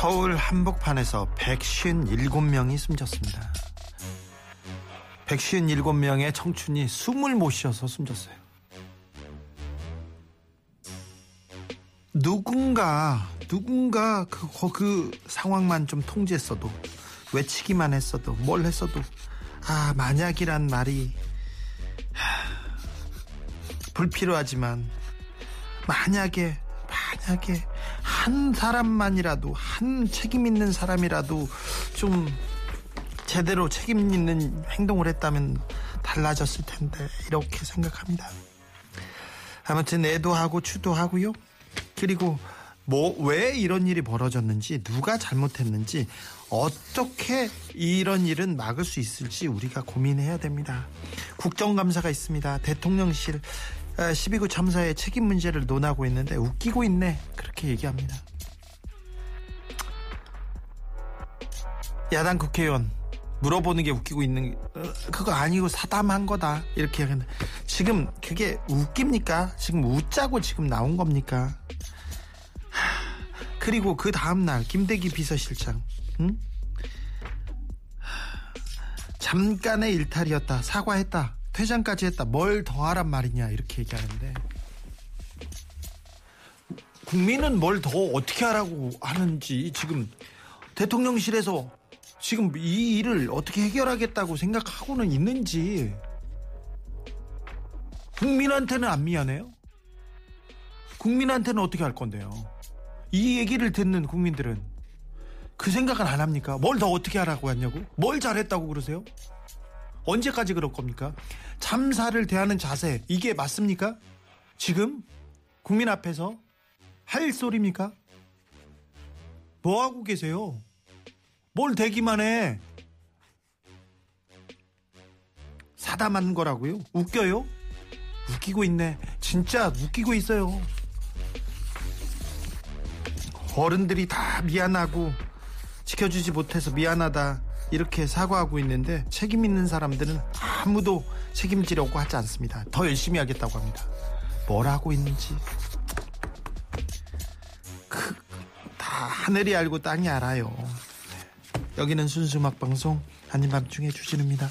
서울 한복판에서 157명이 숨졌습니다. 157명의 청춘이 숨을 못 쉬어서 숨졌어요. 누군가 누군가 그, 거- 그 상황만 좀 통제했어도 외치기만 했어도 뭘 했어도 아 만약이란 말이 하, 불필요하지만 만약에 만약에 한 사람만이라도 한 책임 있는 사람이라도 좀 제대로 책임 있는 행동을 했다면 달라졌을 텐데 이렇게 생각합니다. 아무튼 애도하고 추도하고요. 그리고 뭐 왜 이런 일이 벌어졌는지 누가 잘못했는지 어떻게 이런 일은 막을 수 있을지 우리가 고민해야 됩니다. 국정감사가 있습니다. 대통령실 12구 참사의 책임 문제를 논하고 있는데 웃기고 있네 그렇게 얘기합니다. 야당 국회의원 물어보는 게 웃기고 있는 어, 그거 아니고 사담한 거다 이렇게 하는데 지금 그게 웃깁니까? 지금 웃자고 지금 나온 겁니까? 하, 그리고 그 다음날 김대기 비서실장 응? 하, 잠깐의 일탈이었다 사과했다 퇴장까지 했다 뭘 더하란 말이냐 이렇게 얘기하는데 국민은 뭘 더 어떻게 하라고 하는지 지금 대통령실에서 지금 이 일을 어떻게 해결하겠다고 생각하고는 있는지 국민한테는 안 미안해요? 국민한테는 어떻게 할 건데요? 이 얘기를 듣는 국민들은 그 생각은 안 합니까? 뭘 더 어떻게 하라고 하냐고? 뭘 잘했다고 그러세요? 언제까지 그럴 겁니까? 참사를 대하는 자세 이게 맞습니까? 지금 국민 앞에서 할 소리입니까? 뭐 하고 계세요? 뭘 대기만 해? 사담한 거라고요? 웃겨요? 웃기고 있네. 진짜 웃기고 있어요. 어른들이 다 미안하고 지켜주지 못해서 미안하다 이렇게 사과하고 있는데 책임 있는 사람들은 아무도 책임지려고 하지 않습니다. 더 열심히 하겠다고 합니다. 뭘 하고 있는지 그, 다 하늘이 알고 땅이 알아요. 여기는 순수 음악 방송 아닌 밤중에 주진우입니다.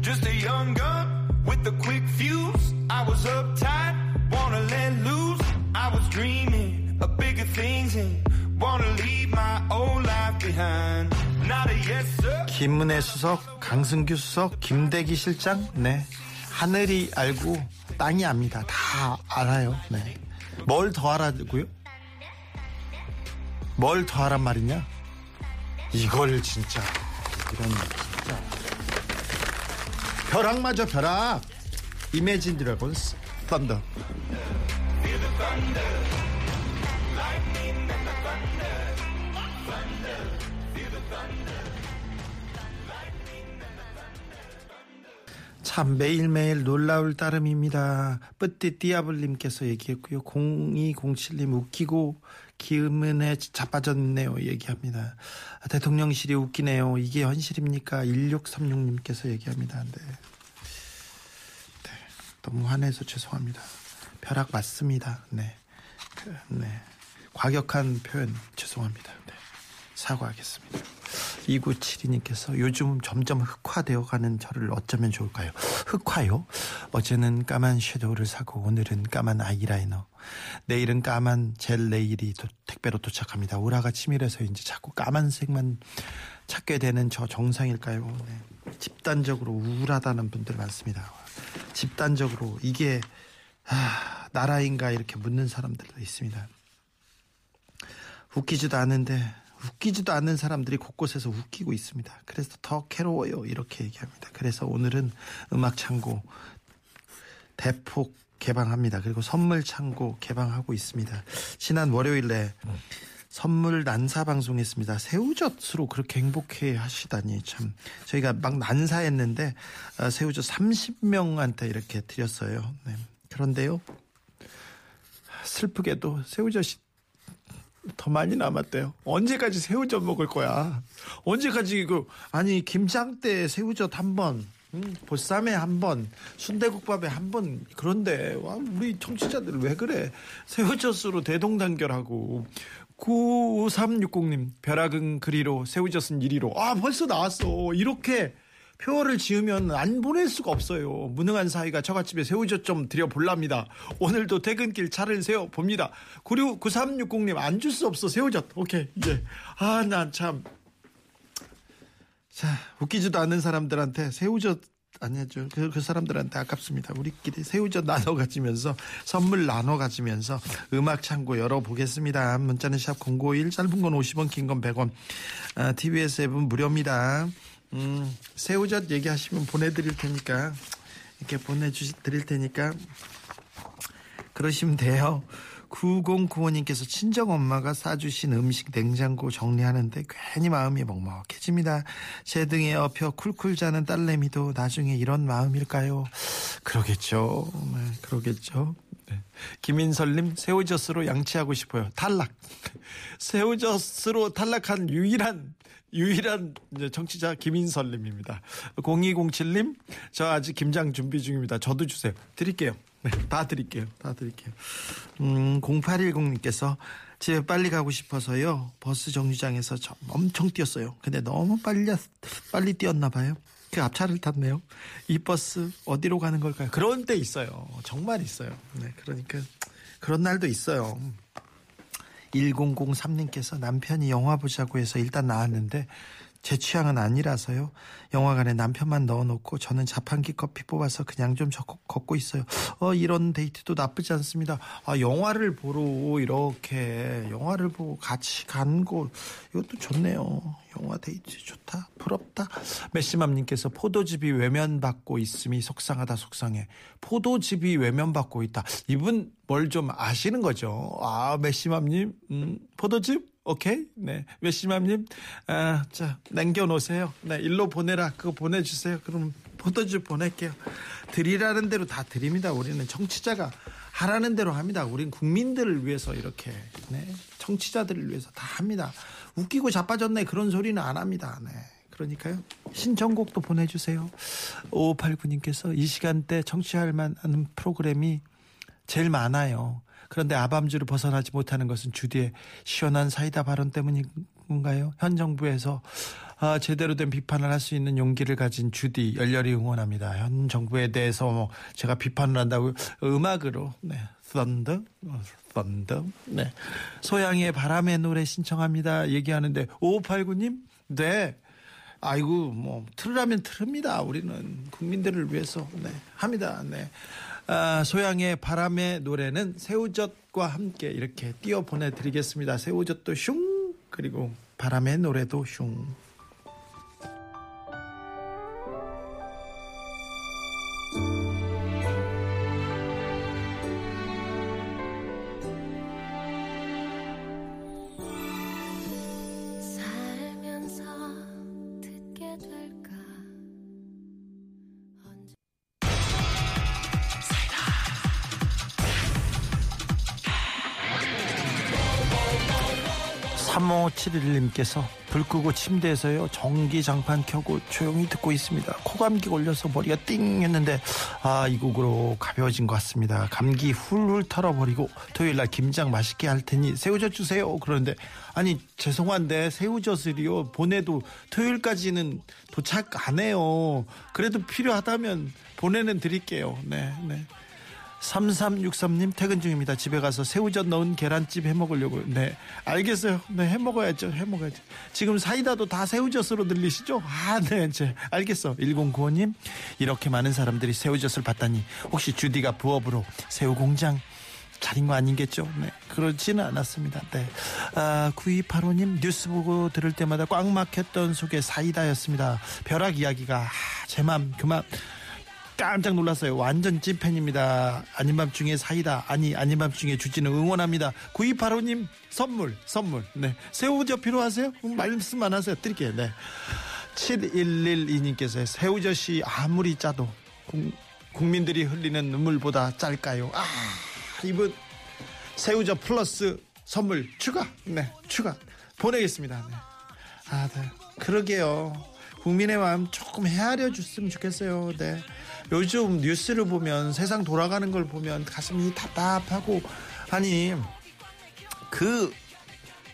Just a young gun with a quick fuse. I was uptight, wanna let loose. I was dreaming of bigger things and wanna leave my old life behind. 김은혜 수석, 강승규 수석, 김대기 실장, 네. 하늘이 알고 땅이 압니다. 다 알아요. 네. 뭘더 하라고요? 뭘 더 하란 말이냐? 이걸 진짜 이런 진짜 벼락마저 벼락. 이매진 드래곤스 썬더. 참 매일매일 놀라울 따름입니다. 뿌띠 띠아블님께서 얘기했고요. 0207님 웃기고 기음은에 자빠졌네요. 얘기합니다. 아, 대통령실이 웃기네요. 이게 현실입니까? 1636님께서 얘기합니다. 네. 네. 너무 화내서 죄송합니다. 벼락 맞습니다. 네. 그, 네. 과격한 표현 죄송합니다. 네. 사과하겠습니다. 2972님께서 요즘 점점 흑화되어 가는 저를 어쩌면 좋을까요? 흑화요? 어제는 까만 섀도우를 사고 오늘은 까만 아이라이너. 내일은 까만 젤 네일이 도- 택배로 도착합니다. 우라가 치밀해서 이제 자꾸 까만색만 찾게 되는 저 정상일까요? 네. 집단적으로 우울하다는 분들 많습니다. 집단적으로 이게 아, 나라인가 이렇게 묻는 사람들도 있습니다. 웃기지도 않은데 웃기지도 않는 사람들이 곳곳에서 웃기고 있습니다. 그래서 더 괴로워요. 이렇게 얘기합니다. 그래서 오늘은 음악 창고 대폭 개방합니다. 그리고 선물 창고 개방하고 있습니다. 지난 월요일에 선물 난사 방송했습니다. 새우젓으로 그렇게 행복해 하시다니 참 저희가 막 난사했는데 어, 새우젓 30명한테 이렇게 드렸어요. 네. 그런데요. 슬프게도 새우젓이 더 많이 남았대요. 언제까지 새우젓 먹을 거야? 언제까지 이거 아니 김장 때 새우젓 한 번, 음, 보쌈에 한 번, 순대국밥에 한 번. 그런데 와 우리 청취자들 왜 그래? 새우젓으로 대동단결하고 9360님 벼락은 그리로 새우젓은 이리로 아 벌써 나왔어 이렇게 표를 지으면 안 보낼 수가 없어요. 무능한 사이가 처갓집에 새우젓 좀 드려볼랍니다. 오늘도 퇴근길 차를 세워 봅니다. 96, 9360님 안 줄 수 없어 새우젓. 오케이 이제 아 난 참. 자 웃기지도 않는 사람들한테 새우젓 아니죠. 그, 그 사람들한테 아깝습니다. 우리끼리 새우젓 나눠 가지면서 선물 나눠 가지면서 음악 창고 열어보겠습니다. 문자는 샵 051, 짧은 건 50원, 긴 건 100원. 아, TBS 앱은 무료입니다. 음, 새우젓 얘기하시면 보내드릴 테니까 이렇게 보내주시 드릴 테니까 그러시면 돼요. 9095님께서 친정 엄마가 싸주신 음식 냉장고 정리하는데 괜히 마음이 먹먹해집니다. 제 등에 업혀 쿨쿨 자는 딸내미도 나중에 이런 마음일까요? 그러겠죠. 네, 그러겠죠. 네. 김인설님 새우젓으로 양치하고 싶어요. 탈락. 새우젓으로 탈락한 유일한 유일한 정치자 김인설님입니다. 0207님 저 아직 김장 준비 중입니다. 저도 주세요. 드릴게요. 네, 다 드릴게요. 다 드릴게요. 음, 0810님께서 집에 빨리 가고 싶어서요. 버스 정류장에서 엄청 뛰었어요. 근데 너무 빨리 빨리 뛰었나 봐요. 그 앞차를 탔네요. 이 버스 어디로 가는 걸까요? 그런 때 있어요. 정말 있어요. 네, 그러니까 그런 날도 있어요. 1003님께서 남편이 영화 보자고 해서 일단 나왔는데 제 취향은 아니라서요. 영화관에 남편만 넣어놓고 저는 자판기 커피 뽑아서 그냥 좀 걷고 있어요. 어, 이런 데이트도 나쁘지 않습니다. 아, 영화를 보러 이렇게 영화를 보고 같이 간곳 이것도 좋네요. 영화 데이트 좋다. 부럽다. 메시맘님께서 포도즙이 외면받고 있음이 속상하다 속상해. 포도즙이 외면받고 있다. 이분 뭘 좀 아시는 거죠. 아, 메시맘님, 음, 포도즙? 오케이? 네. 메시맘님, 아, 자, 남겨놓으세요. 네, 일로 보내라. 그거 보내주세요. 그럼 포도주 보낼게요. 드리라는 대로 다 드립니다. 우리는 정치자가 하라는 대로 합니다. 우린 국민들을 위해서 이렇게, 네. 청취자들을 위해서 다 합니다. 웃기고 자빠졌네. 그런 소리는 안 합니다. 네. 그러니까요. 신청곡도 보내주세요. 5589님께서 이 시간대 청취할 만한 프로그램이 제일 많아요. 그런데 아밤주를 벗어나지 못하는 것은 주디의 시원한 사이다 발언 때문인가요? 현 정부에서 아, 제대로 된 비판을 할 수 있는 용기를 가진 주디 열렬히 응원합니다. 현 정부에 대해서 뭐 제가 비판을 한다고 음악으로 네. 썬더 썬더 네. 소양의 바람의 노래 신청합니다. 얘기하는데 5589님 네. 아이고 뭐 틀으라면 틀읍니다. 우리는 국민들을 위해서 네. 합니다. 네. 아, 소양의 바람의 노래는 새우젓과 함께 이렇게 띄워 보내드리겠습니다. 새우젓도 슝 그리고 바람의 노래도 슝. 삼오칠일님께서 불 끄고 침대에서요 전기 장판 켜고 조용히 듣고 있습니다. 코 감기 걸려서 머리가 띵 했는데 아 이 곡으로 가벼워진 것 같습니다. 감기 훌훌 털어버리고 토요일날 김장 맛있게 할 테니 새우젓 주세요. 그런데 아니 죄송한데 새우젓을요 보내도 토요일까지는 도착 안 해요. 그래도 필요하다면 보내는 드릴게요. 네 네. 3363님 퇴근 중입니다. 집에 가서 새우젓 넣은 계란찜 해 먹으려고. 네. 알겠어요. 네, 해 먹어야죠. 해 먹어야죠. 지금 사이다도 다 새우젓으로 들리시죠? 아, 네. 이제 알겠어. 1095님. 이렇게 많은 사람들이 새우젓을 봤다니 혹시 주디가 부업으로 새우 공장 차린 거 아니겠죠? 네. 그렇지는 않았습니다. 네. 아, 9285님 뉴스 보고 들을 때마다 꽉 막혔던 속에 사이다였습니다. 벼락 이야기가 아, 제맘 그만 깜짝 놀랐어요. 완전 찐팬입니다. 아닌 밤 중에 사이다. 아니 아닌 밤 중에 주지는 응원합니다. 9285님 선물 선물. 네 새우젓 필요하세요? 음, 말씀만 하세요. 드릴게요. 네. 7112님께서 새우젓이 아무리 짜도 국, 국민들이 흘리는 눈물보다 짤까요? 아 이분 새우젓 플러스 선물 추가. 네 추가 보내겠습니다. 네. 아, 네. 그러게요. 국민의 마음 조금 헤아려 줬으면 좋겠어요. 네. 요즘 뉴스를 보면 세상 돌아가는 걸 보면 가슴이 답답하고 아니 그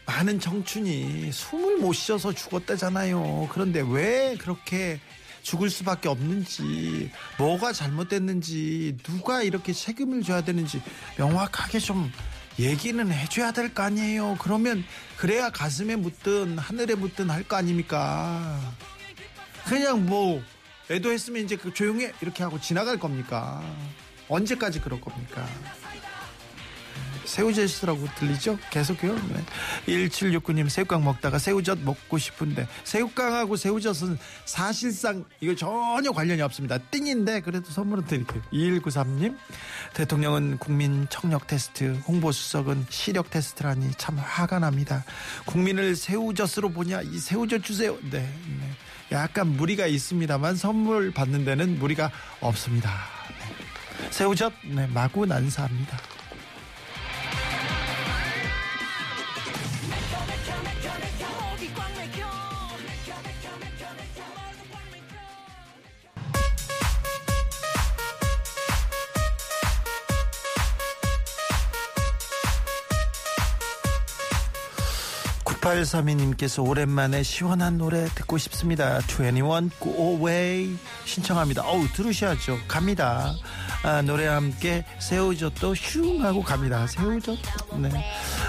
많은 청춘이 숨을 못 쉬어서 죽었다잖아요. 그런데 왜 그렇게 죽을 수밖에 없는지 뭐가 잘못됐는지 누가 이렇게 책임을 져야 되는지 명확하게 좀 얘기는 해줘야 될 거 아니에요. 그러면 그래야 가슴에 묻든 하늘에 묻든 할 거 아닙니까? 그냥 뭐 애도했으면 이제 그 조용해 이렇게 하고 지나갈 겁니까? 언제까지 그럴 겁니까? 새우젓이라고 들리죠? 계속해요. 네. 1769님 새우깡 먹다가 새우젓 먹고 싶은데 새우깡하고 새우젓은 사실상 이거 전혀 관련이 없습니다. 띵인데 그래도 선물은 드릴게요. 2193님 대통령은 국민 청력 테스트 홍보수석은 시력 테스트라니 참 화가 납니다. 국민을 새우젓으로 보냐 이 새우젓 주세요. 네, 네. 약간 무리가 있습니다만 선물 받는 데는 무리가 없습니다. 네. 새우젓 네, 마구 난사합니다. 팔3 2님께서 오랜만에 시원한 노래 듣고 싶습니다. 21 Go Away 신청합니다. 어우 들으셔야죠. 갑니다. 아, 노래와 함께 새우젓도 슝 하고 갑니다. 새우젓. 네.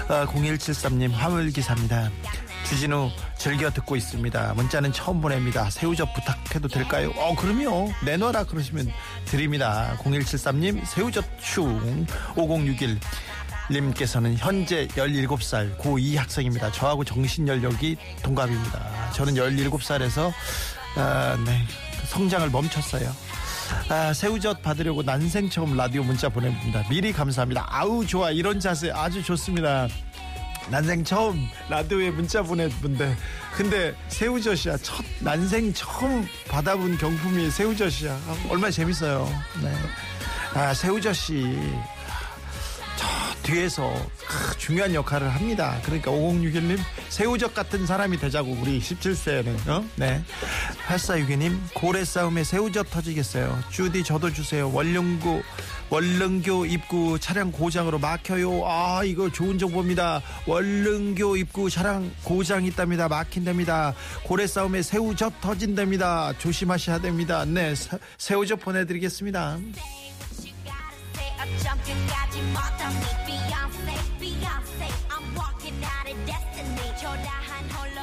아, 0173님 화물기사입니다. 주진우 즐겨 듣고 있습니다. 문자는 처음 보냅니다. 새우젓 부탁해도 될까요? 어, 그럼요. 내놔라 그러시면 드립니다. 0173님 새우젓 슝 5061 님께서는 현재 17살 고2 학생입니다. 저하고 정신연력이 동갑입니다. 저는 17살에서 아, 네, 성장을 멈췄어요. 아, 새우젓 받으려고 난생 처음 라디오 문자 보냅니다. 미리 감사합니다. 아우 좋아 이런 자세 아주 좋습니다. 난생 처음 라디오에 문자 보냈는데 근데 새우젓이야 첫 난생 처음 받아본 경품이 새우젓이야 아, 얼마나 재밌어요. 네. 아 새우젓이 뒤에서 중요한 역할을 합니다. 그러니까 5061님 새우젓 같은 사람이 되자고 우리 17세는 어? 네. 8462님 고래 싸움에 새우젓 터지겠어요. 주디 저도 주세요. 원릉구 원릉교 입구 차량 고장으로 막혀요. 아 이거 좋은 정보입니다. 원릉교 입구 차량 고장 있답니다. 막힌답니다. 고래 싸움에 새우젓 터진답니다. 조심하셔야 됩니다. 네 새우젓 보내드리겠습니다. 끝까지 못한 Beyonce, Beyonce I'm walking out of destiny 초라한 홀로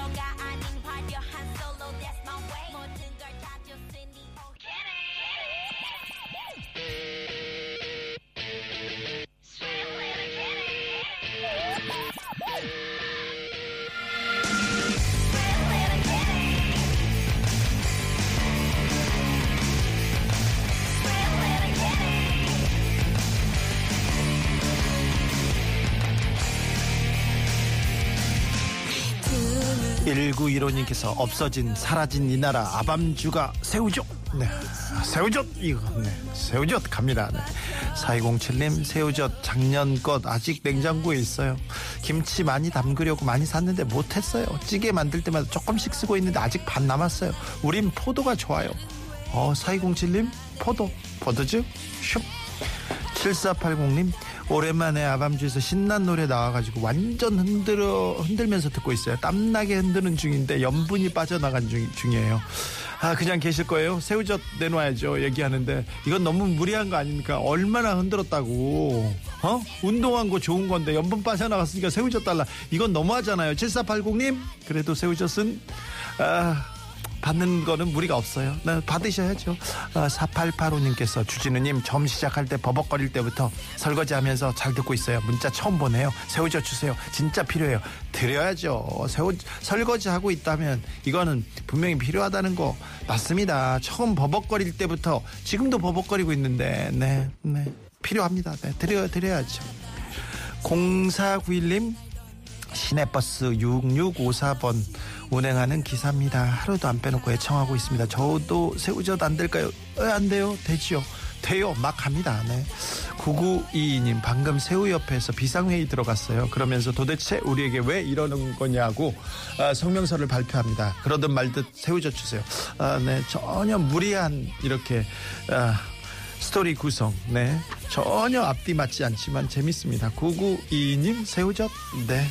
1915님께서 없어진 사라진 이 나라 아밤주가 새우젓. 네. 아, 새우젓 이거. 네. 새우젓 갑니다. 네. 4207님 새우젓 작년 것 아직 냉장고에 있어요. 김치 많이 담그려고 많이 샀는데 못했어요. 찌개 만들 때마다 조금씩 쓰고 있는데 아직 반 남았어요. 우린 포도가 좋아요. 어 4207님 포도. 포도즙? 슉. 7480님 오랜만에 아밤주에서 신난 노래 나와가지고 완전 흔들어 흔들면서 듣고 있어요. 땀나게 흔드는 중인데 염분이 빠져나간 중, 중이에요. 아 그냥 계실 거예요. 새우젓 내놔야죠. 얘기하는데 이건 너무 무리한 거 아닙니까? 얼마나 흔들었다고. 어? 운동한 거 좋은 건데 염분 빠져나갔으니까 새우젓 달라. 이건 너무하잖아요. 7480님 그래도 새우젓은 아 받는 거는 무리가 없어요. 네, 받으셔야죠. 아, 4885님께서 주진우님 점 시작할 때 버벅거릴 때부터 설거지 하면서 잘 듣고 있어요. 문자 처음 보내요. 새우젓 주세요. 진짜 필요해요. 드려야죠. 새우, 설거지 하고 있다면 이거는 분명히 필요하다는 거 맞습니다. 처음 버벅거릴 때부터 지금도 버벅거리고 있는데, 네, 네. 필요합니다. 네, 드려, 드려야죠. 0491님, 시내버스 6654번 운행하는 기사입니다. 하루도 안 빼놓고 애청하고 있습니다. 저도 새우젓 안 될까요? 에, 안 돼요. 되지요. 돼요. 막 갑니다. 네. 9922님, 방금 새우 옆에서 비상회의 들어갔어요. 그러면서 도대체 우리에게 왜 이러는 거냐고 아, 성명서를 발표합니다. 그러든 말듯 새우젓 주세요. 아, 네. 전혀 무리한 이렇게 아, 스토리 구성, 네. 전혀 앞뒤 맞지 않지만 재밌습니다. 9922님, 새우젓, 네.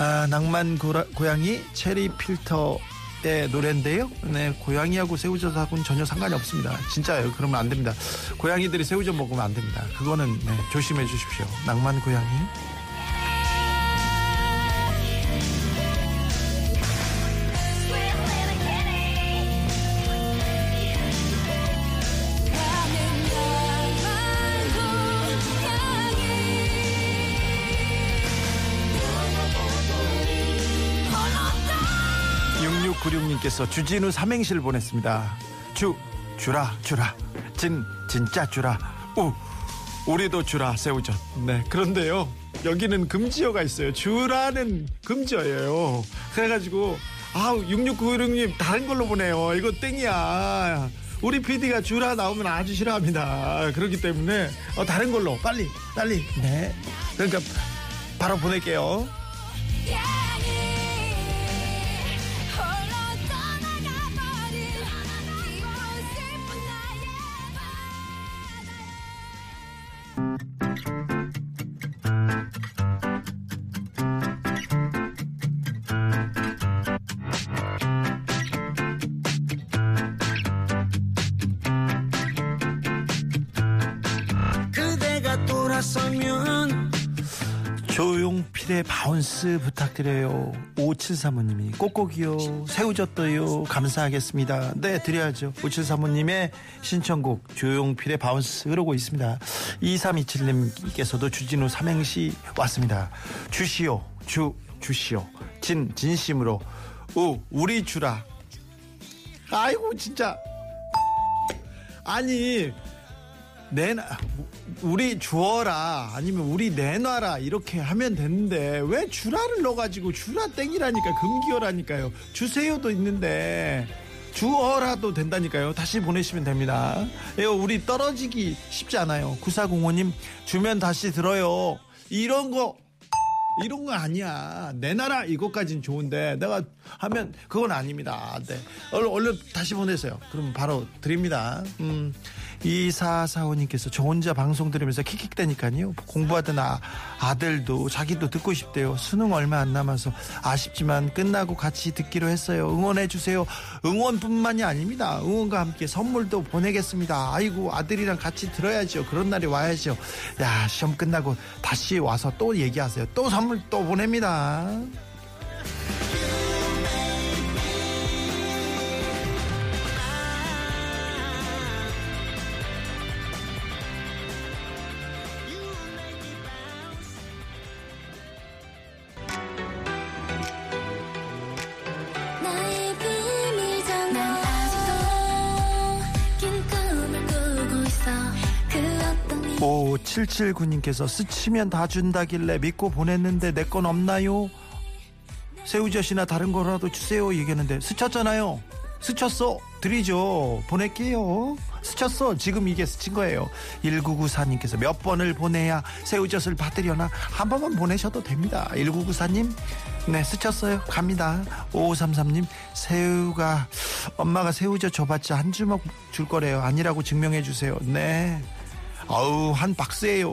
아, 낭만 고라, 고양이 체리 필터의 노래인데요. 네, 고양이하고 새우젓하고는 전혀 상관이 없습니다. 진짜예요. 그러면 안 됩니다. 고양이들이 새우젓 먹으면 안 됩니다. 그거는 네, 조심해 주십시오. 낭만 고양이. 육육구육님께서 주진우 삼행시를 보냈습니다. 주 주라 주라 진 진짜 주라 우 우리도 주라 새우젓. 네 그런데요 여기는 금지어가 있어요. 주라는 금지어예요. 그래가지고 아우 6696님 다른 걸로 보내요. 이거 땡이야. 우리 PD가 주라 나오면 아주 싫어합니다. 그렇기 때문에 어, 다른 걸로 빨리 빨리 네 그러니까 바로 보낼게요. 돌아서면 조용필의 Bounce 부탁드려요. 5735님이 꼭꼭이요. 새우젓도요. 감사하겠습니다. 네, 드려야죠. 5735님의 신청곡 조용필의 Bounce 흐르고 있습니다. 2327님께서도 주진우 삼행시 왔습니다. 주시오. 주, 주시오. 진, 진심으로. 우, 우리 주라. 아이고, 진짜. 아니, 내놔 우리 주어라 아니면 우리 내놔라 이렇게 하면 되는데 왜 주라를 넣어가지고 주라 땡이라니까 금기어라니까요 주세요도 있는데 주어라도 된다니까요 다시 보내시면 됩니다 예, 우리 떨어지기 쉽지 않아요 9405님 주면 다시 들어요 이런 거 이런 거 아니야. 내 나라 이것까진 좋은데 내가 하면 그건 아닙니다. 네. 얼른, 얼른 다시 보내세요. 그럼 바로 드립니다. 음. 2445님께서 저 혼자 방송 들으면서 킥킥대니까요. 공부하던 아, 아들도 자기도 듣고 싶대요. 수능 얼마 안 남아서 아쉽지만 끝나고 같이 듣기로 했어요. 응원해주세요. 응원뿐만이 아닙니다. 응원과 함께 선물도 보내겠습니다. 아이고, 아들이랑 같이 들어야죠. 그런 날이 와야죠. 야, 시험 끝나고 다시 와서 또 얘기하세요. 또 선물 또 보냅니다. 5779님께서 스치면 다 준다길래 믿고 보냈는데 내 건 없나요? 새우젓이나 다른 거라도 주세요 얘기했는데 스쳤잖아요. 스쳤어. 드리죠. 보낼게요. 스쳤어. 지금 이게 스친 거예요. 1994님께서 몇 번을 보내야 새우젓을 받으려나? 한 번만 보내셔도 됩니다. 1994님 네 스쳤어요. 갑니다. 5533님 새우가 엄마가 새우젓 줘봤자 한 주먹 줄 거래요. 아니라고 증명해 주세요. 네 아우 한 박스예요.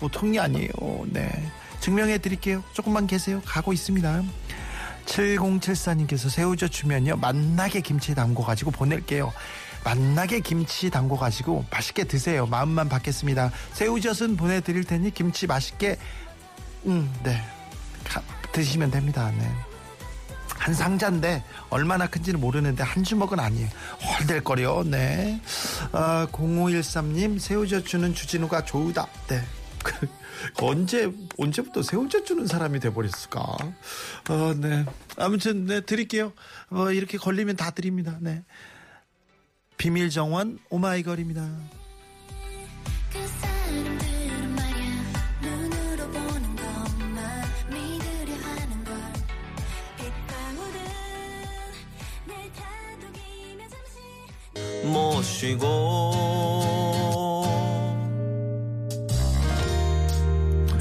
보통이 아니에요. 네. 증명해 드릴게요. 조금만 계세요. 가고 있습니다. 7074님께서 새우젓 주면요. 맛나게 김치 담궈 가지고 보낼게요. 맛나게 김치 담궈 가지고 맛있게 드세요. 마음만 받겠습니다. 새우젓은 보내 드릴 테니 김치 맛있게 음네. 드시면 됩니다. 네 한 상자인데 얼마나 큰지는 모르는데 한 주먹은 아니에요. 헐댈거려. 네. 아, 0513님 새우젓 주는 주진우가 좋다. 네. 그, 언제 언제부터 새우젓 주는 사람이 돼버렸을까? 어, 네. 아무튼 네 드릴게요. 뭐 이렇게 걸리면 다 드립니다. 네. 비밀 정원 오마이걸입니다.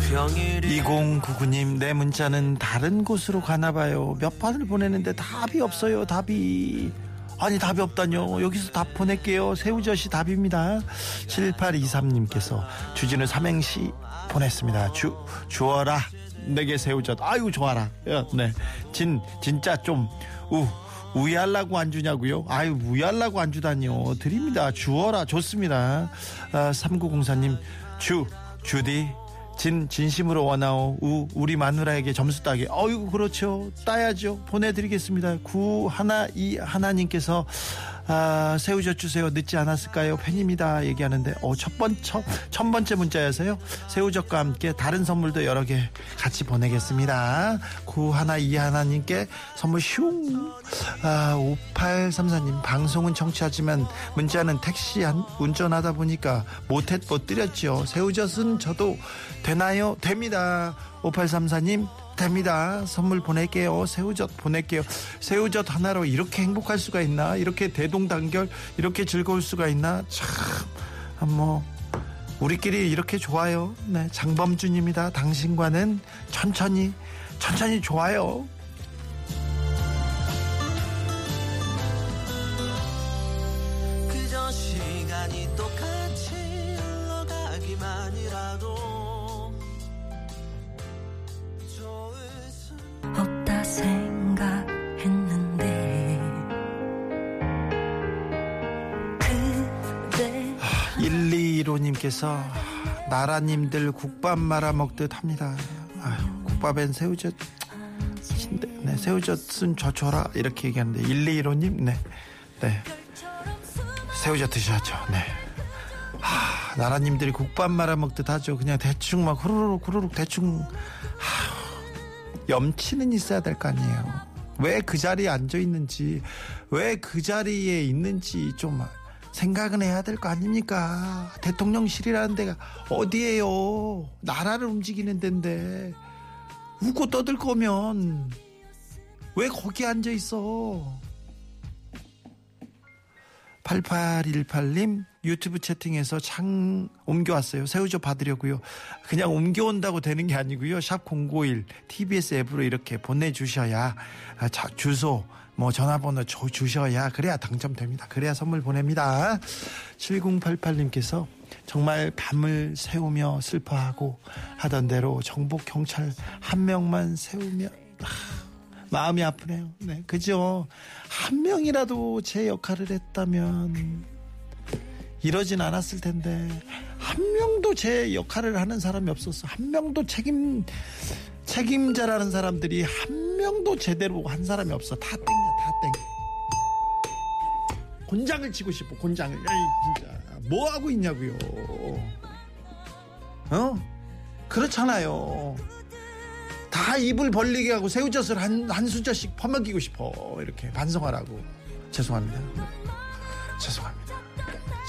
평일이 2099님 내 문자는 다른 곳으로 가나 봐요. 몇 판을 보내는데 답이 없어요. 답이 아니 답이 없다뇨. 여기서 답 보낼게요. 새우젓이 답입니다. 7823님께서 주진우 삼행시 보냈습니다. 주 주어라 내게 새우젓. 아이고 좋아라. 야, 네. 진 진짜 좀 우. 우야라고 안 주냐고요? 아유 우야라고 안 주다니요. 드립니다. 주어라 좋습니다. 아, 3904님 주 주디 진 진심으로 원하오 우 우리 마누라에게 점수 따게 어이구 그렇죠 따야죠 보내드리겠습니다 구 하나 이 하나님께서 아, 새우젓 주세요. 늦지 않았을까요? 팬입니다. 얘기하는데 어, 첫 번째 첫, 첫 번째 문자여서요. 새우젓과 함께 다른 선물도 여러 개 같이 보내겠습니다. 구 하나 이 하나님께 선물 슝! 아, 5834님 방송은 청취하지만 문자는 택시 한, 운전하다 보니까 못했 못 드렸죠. 새우젓은 저도 되나요? 됩니다. 5834님 됩니다. 선물 보낼게요. 새우젓 보낼게요. 새우젓 하나로 이렇게 행복할 수가 있나? 이렇게 대동단결, 이렇게 즐거울 수가 있나? 참, 뭐, 우리끼리 이렇게 좋아요. 네, 장범준입니다. 당신과는 천천히, 천천히 좋아요. 그저 시간이 똑같이 121호님께서 나라님들 국밥 말아 먹듯 합니다. 아유, 국밥엔 새우젓. 네, 새우젓은 저 줘라. 이렇게 얘기하는데, 121호님, 네. 네. 새우젓 드셔야죠. 네. 하, 나라님들이 국밥 말아 먹듯 하죠. 그냥 대충 막 후루룩 후루룩 대충. 하, 염치는 있어야 될 거 아니에요. 왜 그 자리에 앉아 있는지, 왜 그 자리에 있는지 좀 생각은 해야 될 거 아닙니까? 대통령실이라는 데가 어디예요? 나라를 움직이는 데인데 웃고 떠들 거면 왜 거기 앉아 있어? 8818님 유튜브 채팅에서 창 옮겨왔어요. 새우젓 받으려고요. 그냥 옮겨온다고 되는 게 아니고요. 샵 051 TBS 앱으로 이렇게 보내주셔야 아, 자, 주소 뭐 전화번호 줘 주셔야 그래야 당첨됩니다. 그래야 선물 보냅니다. 7088님께서 정말 밤을 새우며 슬퍼하고 하던 대로 정복 경찰 한 명만 세우면 아, 마음이 아프네요. 네, 그죠? 한 명이라도 제 역할을 했다면 이러진 않았을 텐데 한 명도 제 역할을 하는 사람이 없었어. 한 명도 책임 책임자라는 사람들이 한 명도 제대로 한 사람이 없어. 다 땡이야, 다 땡. 곤장을 치고 싶어. 곤장을. 에이, 진짜 뭐 하고 있냐고요. 어? 그렇잖아요. 다 입을 벌리게 하고 새우젓을 한, 한 수저씩 퍼먹이고 싶어. 이렇게 반성하라고. 죄송합니다. 네. 죄송합니다.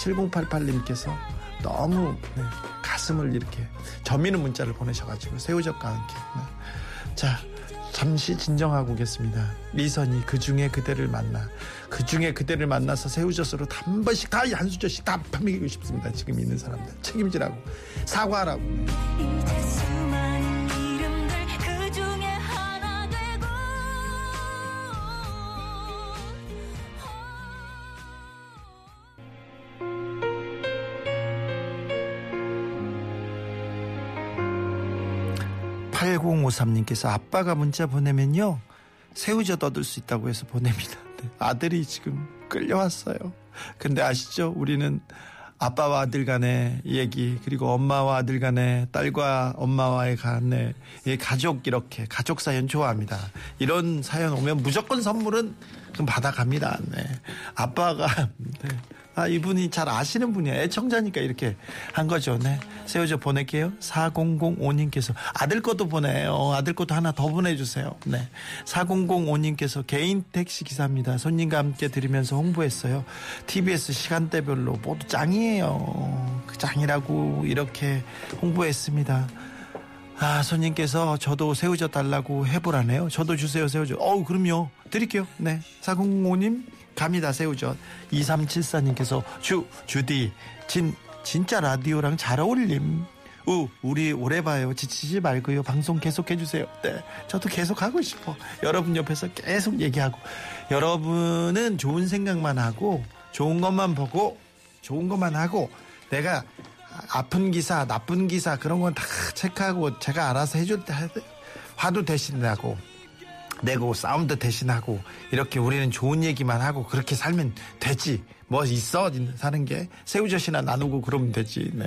7088님께서 너무 네, 가슴을 이렇게 저미는 문자를 보내셔가지고 새우젓과 함께. 네. 자, 잠시 진정하고 오겠습니다. 리선이 그 중에 그대를 만나. 그 중에 그대를 만나서 새우젓으로 한 번씩 다 한 수저씩 다 퍼먹이고 싶습니다. 지금 있는 사람들. 책임지라고. 사과하라고. 0553님께서 아빠가 문자 보내면요. 새우젓 얻을 수 있다고 해서 보냅니다. 네, 아들이 지금 끌려왔어요. 근데 아시죠? 우리는 아빠와 아들 간의 얘기 그리고 엄마와 아들 간의 딸과 엄마와의 간의 가족 이렇게 가족 사연 좋아합니다. 이런 사연 오면 무조건 선물은 받아갑니다. 네. 아빠가 네. 아 이분이 잘 아시는 분이야. 애청자니까 이렇게 한 거죠. 네. 세워져 보낼게요. 4005님께서 아들 것도 보내요. 아들 것도 하나 더 보내주세요. 네. 4005님께서 개인 택시 기사입니다. 손님과 함께 들으면서 홍보했어요. TBS 시간대별로 모두 짱이에요. 그 짱이라고 이렇게 홍보했습니다. 아, 손님께서 저도 새우젓 달라고 해보라네요. 저도 주세요, 새우젓. 어우, 그럼요. 드릴게요. 네. 4005님, 갑니다, 새우젓. 2374님께서 주, 주디, 진, 진짜 라디오랑 잘 어울림. 우, 우리 오래 봐요. 지치지 말고요. 방송 계속 해주세요. 네. 저도 계속 하고 싶어. 여러분 옆에서 계속 얘기하고. 여러분은 좋은 생각만 하고, 좋은 것만 보고, 좋은 것만 하고, 내가 아픈 기사, 나쁜 기사, 그런 건 다 체크하고 제가 알아서 해줄 때, 화도 대신 나고, 내고 싸움도 대신하고 이렇게 우리는 좋은 얘기만 하고 그렇게 살면 되지. 뭐 있어? 사는 게? 새우젓이나 나누고 그러면 되지. 네.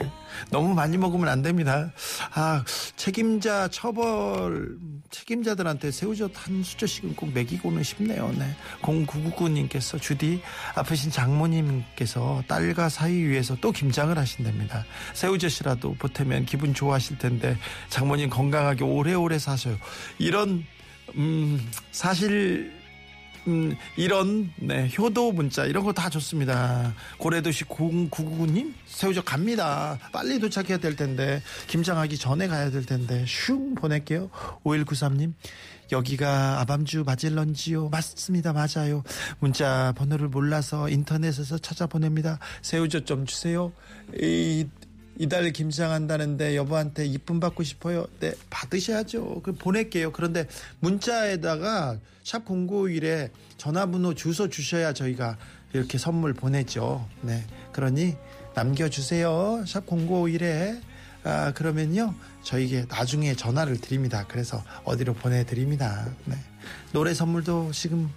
너무 많이 먹으면 안 됩니다. 아 책임자 처벌 책임자들한테 새우젓 한 수저씩은 꼭 먹이고는 싶네요. 네. 0999님께서 주디 아프신 장모님께서 딸과 사이 위해서 또 김장을 하신답니다. 새우젓이라도 보태면 기분 좋아하실 텐데 장모님 건강하게 오래오래 사셔요. 이런 음, 사실 음, 이런 네, 효도 문자 이런 거 다 좋습니다. 고래도시 0999님 새우젓 갑니다. 빨리 도착해야 될 텐데 김장하기 전에 가야 될 텐데 슝 보낼게요. 5193님 여기가 아밤주 맞을런지요? 맞습니다. 맞아요. 문자 번호를 몰라서 인터넷에서 찾아 보냅니다. 새우젓 좀 주세요. 이 이달 김장한다는데 여보한테 이쁨 받고 싶어요. 네, 받으셔야죠. 그 보낼게요. 그런데 문자에다가 샵 0951에 전화번호 주소 주셔야 저희가 이렇게 선물 보내죠. 네. 그러니 남겨주세요. 샵 0951에 아, 그러면요. 저희게 나중에 전화를 드립니다. 그래서 어디로 보내드립니다. 네. 노래 선물도 지금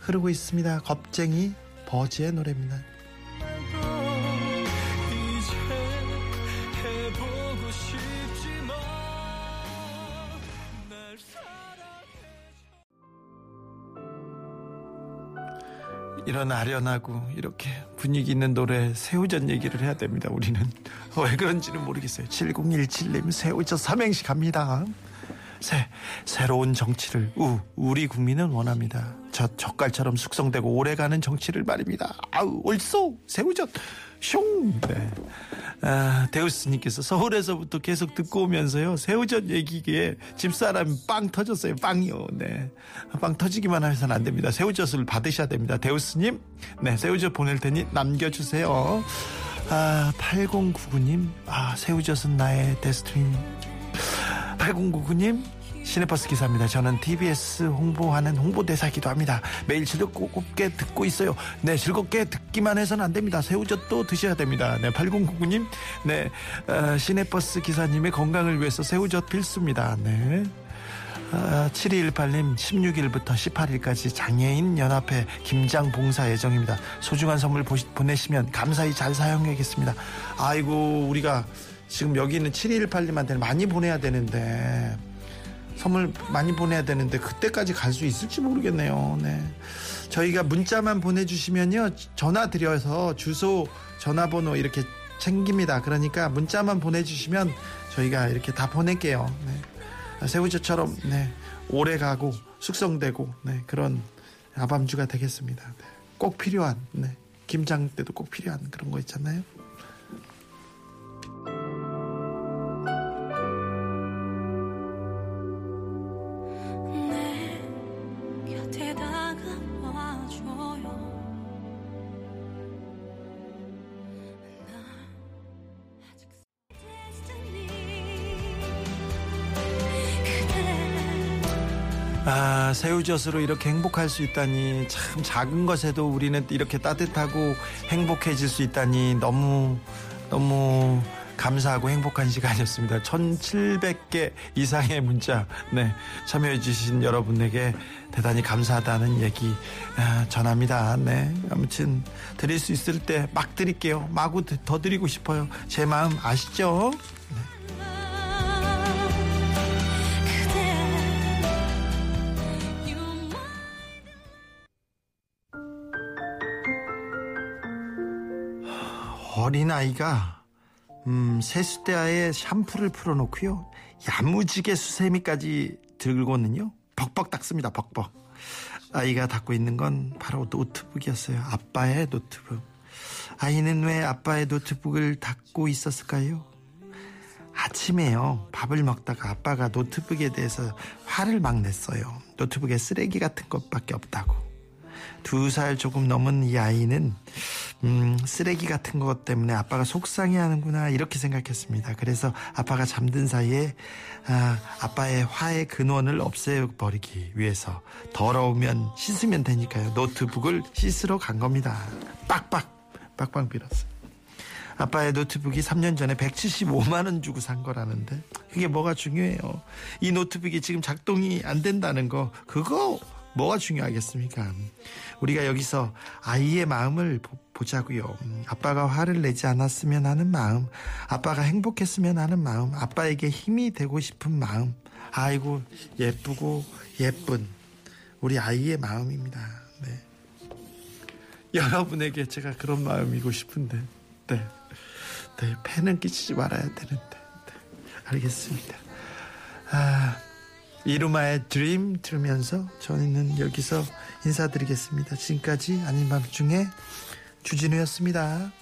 흐르고 있습니다. 겁쟁이 버즈의 노래입니다. 이런 아련하고 이렇게 분위기 있는 노래 새우젓 얘기를 해야 됩니다. 우리는 왜 그런지는 모르겠어요. 7017님 새우젓 삼행시 갑니다. 새, 새로운 정치를 우, 우리 국민은 원합니다. 저 젓갈처럼 숙성되고 오래가는 정치를 말입니다. 아우 옳소 새우젓 슝. 네. 아, 데우스님께서 서울에서부터 계속 듣고 오면서요 새우젓 얘기기에 집사람 빵 터졌어요 빵이요. 네. 빵 터지기만 해서는 안 됩니다. 새우젓을 받으셔야 됩니다. 데우스님, 네 새우젓 보낼 테니 남겨주세요. 아 8099님, 아 새우젓은 나의 데스티니. 8099님 시내버스 기사입니다. 저는 TBS 홍보하는 홍보대사기도 합니다. 매일 즐겁게 듣고 있어요. 네, 즐겁게 듣기만 해서는 안 됩니다. 새우젓도 드셔야 됩니다. 네, 8099님, 네, 어, 시내버스 기사님의 건강을 위해서 새우젓 필수입니다. 네. 아, 7218님 16일부터 18일까지 장애인 연합회 김장 봉사 예정입니다. 소중한 선물 보시, 보내시면 감사히 잘 사용하겠습니다. 아이고 우리가 지금 여기 있는 7218님한테는 많이 보내야 되는데 선물 많이 보내야 되는데 그때까지 갈 수 있을지 모르겠네요. 네. 저희가 문자만 보내주시면요 전화 드려서 주소 전화번호 이렇게 챙깁니다. 그러니까 문자만 보내주시면 저희가 이렇게 다 보낼게요. 네. 새우젓처럼 네. 오래 가고 숙성되고 네. 그런 아밤주가 되겠습니다. 네. 꼭 필요한 네. 김장 때도 꼭 필요한 그런 거 있잖아요. 새우젓으로 이렇게 행복할 수 있다니 참 작은 것에도 우리는 이렇게 따뜻하고 행복해질 수 있다니 너무 너무 감사하고 행복한 시간이었습니다. 1700개 이상의 문자 네, 참여해 주신 여러분에게 대단히 감사하다는 얘기 아, 전합니다. 네. 아무튼 드릴 수 있을 때 막 드릴게요. 마구 더 드리고 싶어요. 제 마음 아시죠? 어린아이가 음, 세숫대야에 샴푸를 풀어놓고요. 야무지게 수세미까지 들고는요. 벅벅 닦습니다. 벅벅. 아이가 닦고 있는 건 바로 노트북이었어요. 아빠의 노트북. 아이는 왜 아빠의 노트북을 닦고 있었을까요? 아침에요. 밥을 먹다가 아빠가 노트북에 대해서 화를 막 냈어요. 노트북에 쓰레기 같은 것밖에 없다고. 두 살 조금 넘은 이 아이는 음, 쓰레기 같은 것 때문에 아빠가 속상해하는구나 이렇게 생각했습니다. 그래서 아빠가 잠든 사이에 아, 아빠의 화의 근원을 없애버리기 위해서 더러우면 씻으면 되니까요. 노트북을 씻으러 간 겁니다. 빡빡 빡빡 밀었어요. 아빠의 노트북이 3년 전에 175만 원 주고 산 거라는데 그게 뭐가 중요해요. 이 노트북이 지금 작동이 안 된다는 거 그거 뭐가 중요하겠습니까? 우리가 여기서 아이의 마음을 보- 보자고요. 음, 아빠가 화를 내지 않았으면 하는 마음, 아빠가 행복했으면 하는 마음, 아빠에게 힘이 되고 싶은 마음. 아이고 예쁘고 예쁜 우리 아이의 마음입니다. 네. 여러분에게 제가 그런 마음이고 싶은데, 네, 네, 폐는 끼치지 말아야 되는데, 네, 알겠습니다. 아. 이루마의 드림 들으면서 저희는 여기서 인사드리겠습니다. 지금까지 아닌 밤중에 주진우였습니다.